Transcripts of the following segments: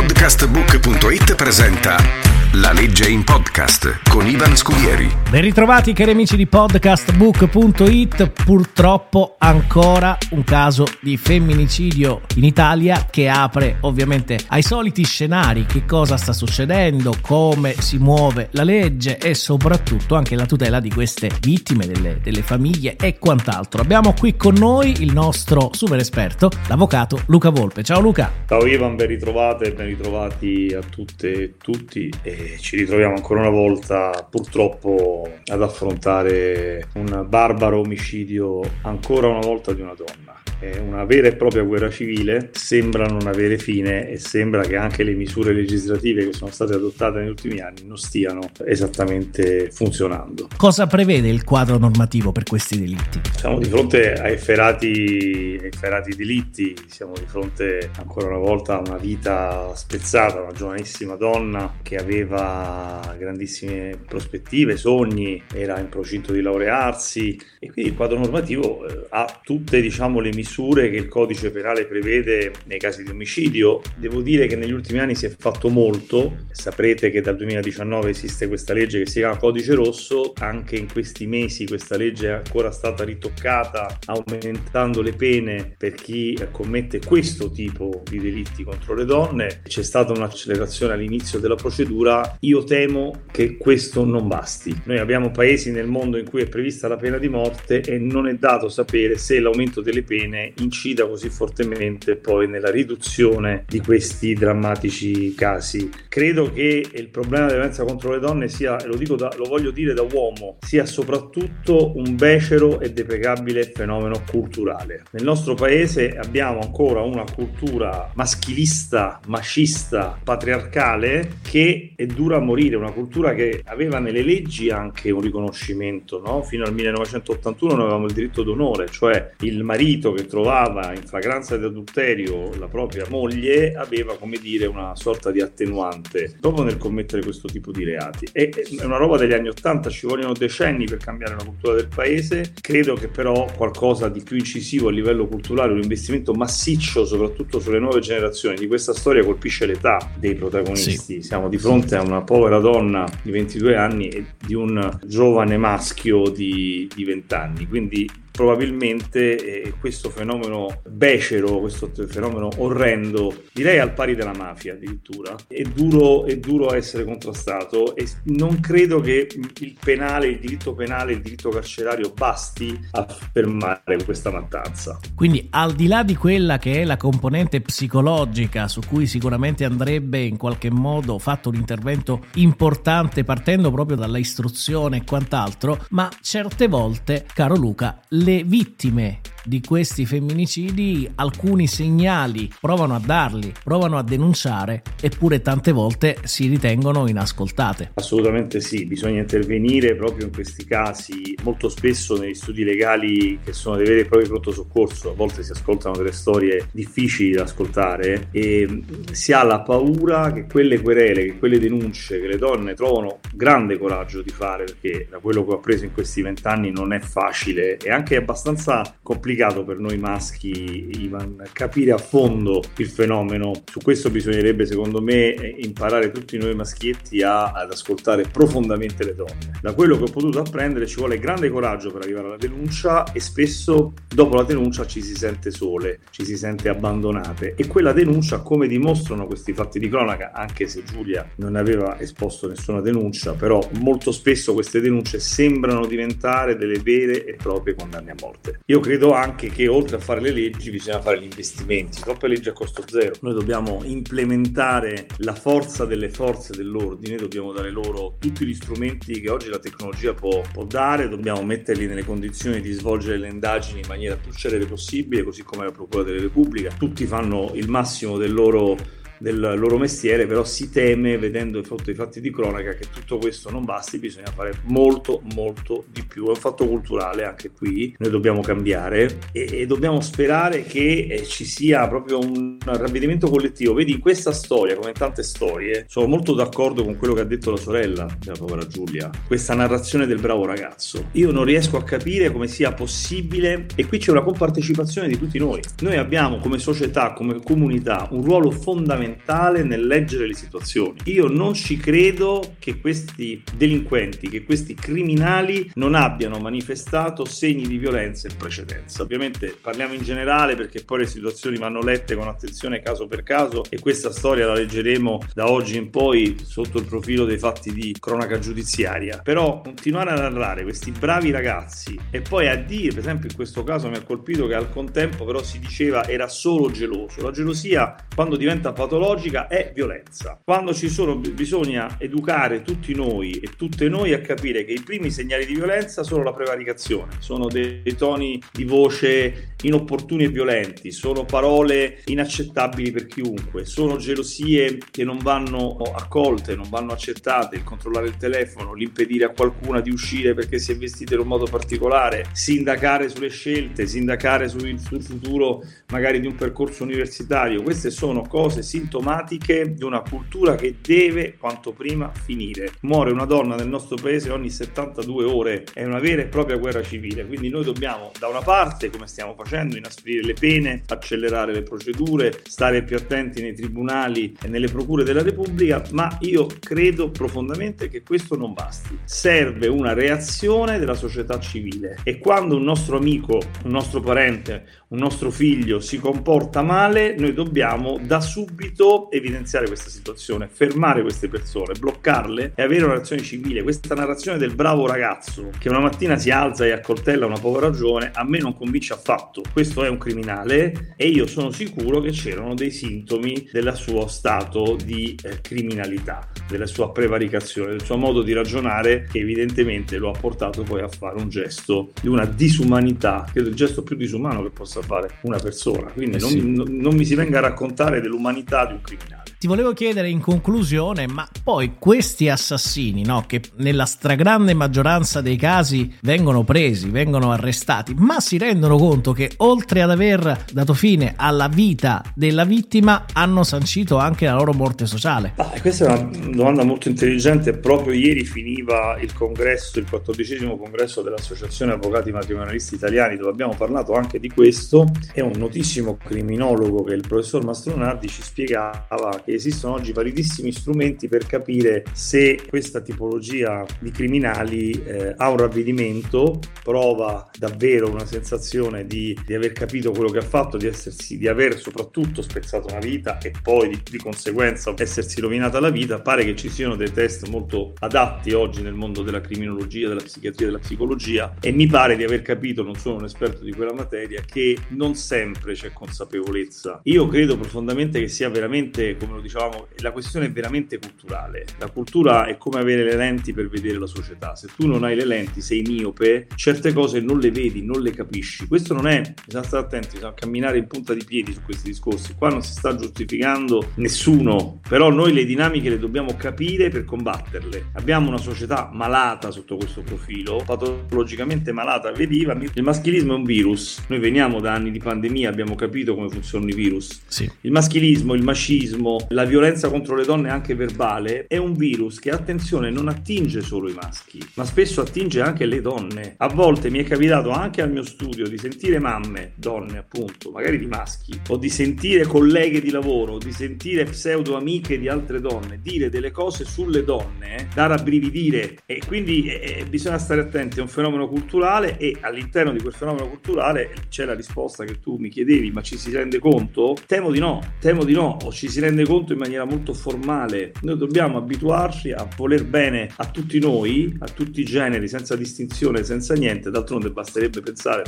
Podcastbook.it presenta La legge in podcast con Ivan Scudieri. Ben ritrovati cari amici di podcastbook.it, purtroppo ancora un caso di femminicidio in Italia che apre ovviamente ai soliti scenari, che cosa sta succedendo, come si muove la legge e soprattutto anche la tutela di queste vittime, delle, delle famiglie e quant'altro. Abbiamo qui con noi il nostro super esperto, l'avvocato Luca Volpe. Ciao Luca. Ciao Ivan, ben ritrovate, ben ritrovati a tutte e tutti. E ci ritroviamo ancora una volta purtroppo ad affrontare un barbaro omicidio ancora una volta di una donna. Una vera e propria guerra civile, sembra non avere fine e sembra che anche le misure legislative che sono state adottate negli ultimi anni non stiano esattamente funzionando. Cosa prevede il quadro normativo per questi delitti? Siamo di fronte ai efferati, efferati delitti, siamo di fronte ancora una volta a una vita spezzata, una giovanissima donna che aveva grandissime prospettive, sogni, era in procinto di laurearsi e quindi il quadro normativo eh, ha tutte diciamo, le misure misure che il codice penale prevede nei casi di omicidio. Devo dire che negli ultimi anni si è fatto molto, saprete che dal 2019 esiste questa legge che si chiama Codice Rosso, anche in questi mesi questa legge è ancora stata ritoccata aumentando le pene per chi commette questo tipo di delitti contro le donne. C'è stata un'accelerazione all'inizio della procedura, io temo che questo non basti. Noi abbiamo paesi nel mondo in cui è prevista la pena di morte e non è dato sapere se l'aumento delle pene incida così fortemente poi nella riduzione di questi drammatici casi. Credo che il problema della violenza contro le donne sia, lo, da, lo voglio dire da uomo, sia soprattutto un becero e deprecabile fenomeno culturale. Nel nostro paese abbiamo ancora una cultura maschilista, macista, patriarcale che è dura a morire, una cultura che aveva nelle leggi anche un riconoscimento, no? fino al 1981 noi avevamo il diritto d'onore, cioè il marito che trovava in flagranza di adulterio la propria moglie aveva come dire una sorta di attenuante proprio nel commettere questo tipo di reati. E è una roba degli anni Ottanta, ci vogliono decenni per cambiare la cultura del paese. Credo che però qualcosa di più incisivo a livello culturale, un investimento massiccio soprattutto sulle nuove generazioni di questa storia colpisce l'età dei protagonisti. Sì. Siamo di fronte a una povera donna di 22 anni e di un giovane maschio di, di 20 anni. Quindi probabilmente eh, questo fenomeno becero, questo fenomeno orrendo, direi al pari della mafia addirittura, è duro, è duro essere contrastato e non credo che il penale, il diritto penale, il diritto carcerario basti a fermare questa mattanza. Quindi al di là di quella che è la componente psicologica su cui sicuramente andrebbe in qualche modo fatto un intervento importante partendo proprio dalla istruzione e quant'altro, ma certe volte, caro Luca, le vittime di questi femminicidi alcuni segnali provano a darli, provano a denunciare, eppure tante volte si ritengono inascoltate. Assolutamente sì, bisogna intervenire proprio in questi casi. Molto spesso negli studi legali che sono dei veri e propri pronto soccorso, a volte si ascoltano delle storie difficili da ascoltare e si ha la paura che quelle querele, che quelle denunce che le donne trovano grande coraggio di fare perché da quello che ho appreso in questi vent'anni non è facile e anche anche abbastanza complicato per noi maschi, Ivan, capire a fondo il fenomeno. Su questo bisognerebbe, secondo me, imparare tutti noi maschietti a, ad ascoltare profondamente le donne. Da quello che ho potuto apprendere ci vuole grande coraggio per arrivare alla denuncia e spesso dopo la denuncia ci si sente sole, ci si sente abbandonate e quella denuncia, come dimostrano questi fatti di cronaca, anche se Giulia non aveva esposto nessuna denuncia, però molto spesso queste denunce sembrano diventare delle vere e proprie condanne a morte. Io credo anche che oltre a fare le leggi bisogna fare gli investimenti, troppe leggi a costo zero. Noi dobbiamo implementare la forza delle forze dell'ordine, dobbiamo dare loro tutti gli strumenti che oggi la tecnologia può, può dare, dobbiamo metterli nelle condizioni di svolgere le indagini in maniera più celere possibile, così come la Procura della Repubblica. Tutti fanno il massimo del loro del loro mestiere, però si teme, vedendo i fatti di cronaca, che tutto questo non basti, bisogna fare molto, molto di più. È un fatto culturale anche qui, noi dobbiamo cambiare e, e dobbiamo sperare che eh, ci sia proprio un ravvedimento collettivo. Vedi, questa storia, come tante storie, sono molto d'accordo con quello che ha detto la sorella della povera Giulia, questa narrazione del bravo ragazzo. Io non riesco a capire come sia possibile, e qui c'è una compartecipazione di tutti noi. Noi abbiamo come società, come comunità, un ruolo fondamentale fondamentale nel leggere le situazioni. Io non ci credo che questi delinquenti, che questi criminali non abbiano manifestato segni di violenza in precedenza. Ovviamente parliamo in generale perché poi le situazioni vanno lette con attenzione caso per caso e questa storia la leggeremo da oggi in poi sotto il profilo dei fatti di cronaca giudiziaria. Però continuare a narrare questi bravi ragazzi e poi a dire, per esempio in questo caso mi ha colpito che al contempo però si diceva era solo geloso. La gelosia quando diventa patologica patologica è violenza. Quando ci sono, bisogna educare tutti noi e tutte noi a capire che i primi segnali di violenza sono la prevaricazione, sono dei, toni di voce inopportuni e violenti, sono parole inaccettabili per chiunque, sono gelosie che non vanno accolte, non vanno accettate, il controllare il telefono, l'impedire a qualcuna di uscire perché si è vestita in un modo particolare, sindacare sulle scelte, sindacare sul, futuro magari di un percorso universitario. Queste sono cose sintomatiche sintomatiche di una cultura che deve quanto prima finire. Muore una donna nel nostro paese ogni 72 ore, è una vera e propria guerra civile, quindi noi dobbiamo da una parte, come stiamo facendo, inasprire le pene, accelerare le procedure, stare più attenti nei tribunali e nelle procure della Repubblica, ma io credo profondamente che questo non basti. Serve una reazione della società civile e quando un nostro amico, un nostro parente, un nostro figlio si comporta male, noi dobbiamo da subito subito evidenziare questa situazione, fermare queste persone, bloccarle e avere una reazione civile. Questa narrazione del bravo ragazzo che una mattina si alza e accoltella una povera giovane a me non convince affatto. Questo è un criminale e io sono sicuro che c'erano dei sintomi del suo stato di eh, criminalità, della sua prevaricazione, del suo modo di ragionare che evidentemente lo ha portato poi a fare un gesto di una disumanità, che è il gesto più disumano che possa fare una persona. Quindi eh non, sì. non, non mi si venga a raccontare dell'umanità di un criminale. Ti volevo chiedere in conclusione, ma poi questi assassini, no, che nella stragrande maggioranza dei casi vengono presi, vengono arrestati, ma si rendono conto che oltre ad aver dato fine alla vita della vittima, hanno sancito anche la loro morte sociale? Ah, questa è una domanda molto intelligente. Proprio ieri finiva il congresso, il quattordicesimo congresso dell'Associazione Avvocati Matrimonialisti Italiani, dove abbiamo parlato anche di questo. È un notissimo criminologo che il professor Mastronardi ci spiegava che esistono oggi validissimi strumenti per capire se questa tipologia di criminali eh, ha un ravvedimento, prova davvero una sensazione di, di, aver capito quello che ha fatto, di, essersi, di aver soprattutto spezzato una vita e poi di, di conseguenza essersi rovinata la vita. Pare che ci siano dei test molto adatti oggi nel mondo della criminologia, della psichiatria, della psicologia e mi pare di aver capito, non sono un esperto di quella materia, che non sempre c'è consapevolezza. Io credo profondamente che sia veramente, come lo dicevamo, la questione è veramente culturale. La cultura è come avere le lenti per vedere la società. Se tu non hai le lenti, sei miope, certe cose non le vedi, non le capisci. Questo non è, bisogna stare attenti, bisogna camminare in punta di piedi su questi discorsi. Qua non si sta giustificando nessuno, però noi le dinamiche le dobbiamo capire per combatterle. Abbiamo una società malata sotto questo profilo, patologicamente malata. Vediva, il maschilismo è un virus. Noi veniamo da anni di pandemia, abbiamo capito come funzionano i virus. Sì. Il maschilismo, il macismo, la violenza contro le donne anche verbale è un virus che attenzione non attinge solo i maschi, ma spesso attinge anche le donne. A volte mi è capitato anche al mio studio di sentire mamme, donne appunto, magari di maschi, o di sentire colleghe di lavoro, di sentire pseudo amiche di altre donne dire delle cose sulle donne eh, da rabbrividire e quindi eh, bisogna stare attenti, è un fenomeno culturale e all'interno di quel fenomeno culturale c'è la risposta che tu mi chiedevi, ma ci si rende conto? Temo di no, temo di no, o ci si rende conto in maniera molto formale. Noi dobbiamo abituarci a voler bene a tutti noi, a tutti i generi, senza distinzione, senza niente, d'altronde basterebbe pensare,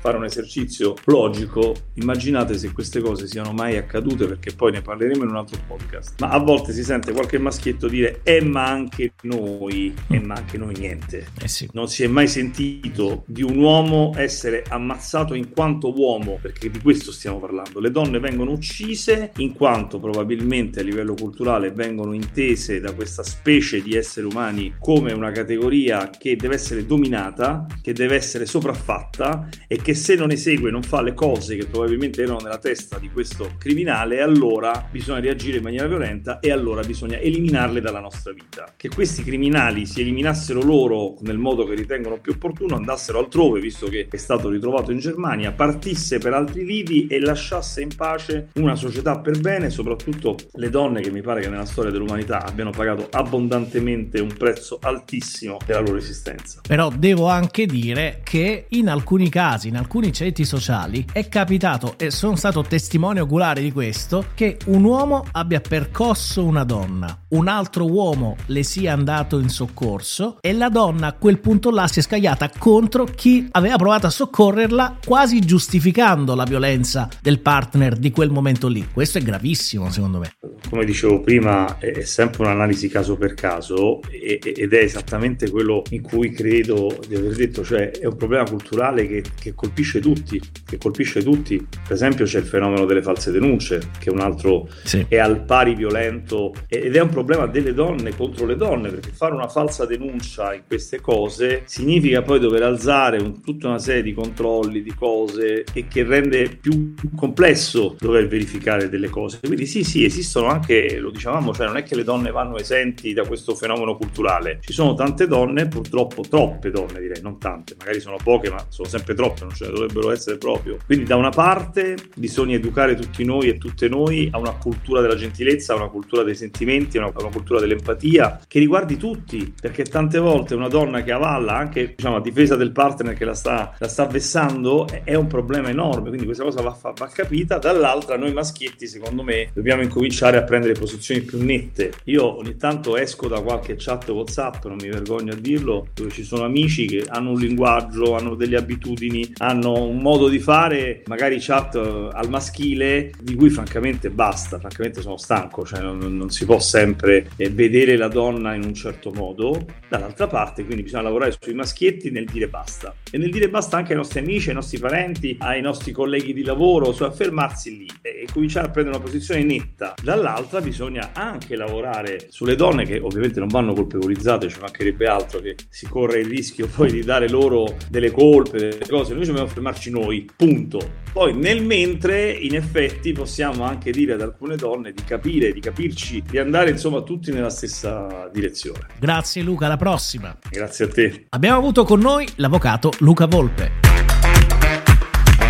fare un esercizio logico, immaginate se queste cose siano mai accadute, perché poi ne parleremo in un altro podcast, ma a volte si sente qualche maschietto dire, eh ma anche noi, eh ma anche noi niente. Eh sì. Non si è mai sentito di un uomo essere ammazzato in quanto uomo, perché di questo stiamo parlando. Le donne vengono uccise in quanto probabilmente a livello culturale vengono intese da questa specie di esseri umani come una categoria che deve essere dominata, che deve essere sopraffatta e che se non esegue, non fa le cose che probabilmente erano nella testa di questo criminale, allora bisogna reagire in maniera violenta e allora bisogna eliminarle dalla nostra vita. Che questi criminali si eliminassero loro nel modo che ritengono più opportuno, andassero altrove, visto che è stato ritrovato in Germania, partisse per altri lidi e lasciasse in pace una società per bene, soprattutto le donne che mi pare che nella storia dell'umanità abbiano pagato abbondantemente un prezzo altissimo della loro esistenza. Però devo anche dire che in alcuni casi, in alcuni ceti sociali, è capitato, e sono stato testimone oculare di questo, che un uomo abbia percosso una donna, un altro uomo le sia andato in soccorso e la donna a quel punto là si è scagliata contro chi aveva provato a soccorrerla, quasi giustificando la violenza del partner di quel momento lì. Questo è gravissimo, secondo me. Come dicevo prima, è sempre un'analisi caso per caso ed è esattamente quello in cui credo di aver detto, cioè è un problema culturale che, che colpisce tutti, che colpisce tutti. Per esempio c'è il fenomeno delle false denunce, che è un altro sì. è al pari violento ed è un problema delle donne contro le donne, perché fare una falsa denuncia in queste cose significa poi dover alzare un, tutta una serie di controlli, di cose e che rende più complesso dover verificare delle cose. Quindi sì, sì, esistono anche, lo dicevamo, cioè non è che le donne vanno esenti da questo fenomeno culturale. Ci sono tante donne, purtroppo troppe donne direi, non tante, magari sono poche, ma sono sempre troppe, non ce ne dovrebbero essere proprio. Quindi da una parte bisogna educare tutti noi e tutte noi a una cultura della gentilezza, a una cultura dei sentimenti, a una, a una cultura dell'empatia che riguardi tutti, perché tante volte una donna che avalla anche diciamo, a difesa del partner che la sta, la sta vessando è un problema enorme, quindi questa cosa va, va capita. Dall'altra noi maschietti secondo me dobbiamo incominciare a prendere posizioni più nette. Io ogni tanto esco da qualche chat WhatsApp, non mi vergogno a dirlo, dove ci sono amici che hanno un linguaggio, hanno delle abitudini, hanno un modo di fare, magari chat eh, al maschile, di cui francamente basta, francamente sono stanco, cioè non, non si può sempre eh, vedere la donna in un certo modo. Dall'altra parte, quindi bisogna lavorare sui maschietti nel dire basta. E nel dire basta anche ai nostri amici, ai nostri parenti, ai nostri colleghi di lavoro, su affermarsi lì e cominciare a prendere una posizione netta. Dall'altra bisogna anche lavorare sulle donne che ovviamente non vanno colpevolizzate, ci mancherebbe altro che si corre il rischio poi di dare loro delle colpe, delle cose. Noi dobbiamo fermarci noi, punto. Poi nel mentre in effetti possiamo anche dire ad alcune donne di capire, di capirci, di andare insomma tutti nella stessa direzione. Grazie Luca, alla prossima. Grazie a te. Abbiamo avuto con noi l'avvocato Luca Volpe.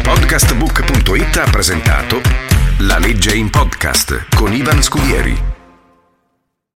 Podcastbook.it ha presentato La legge in podcast con Ivan Scudieri.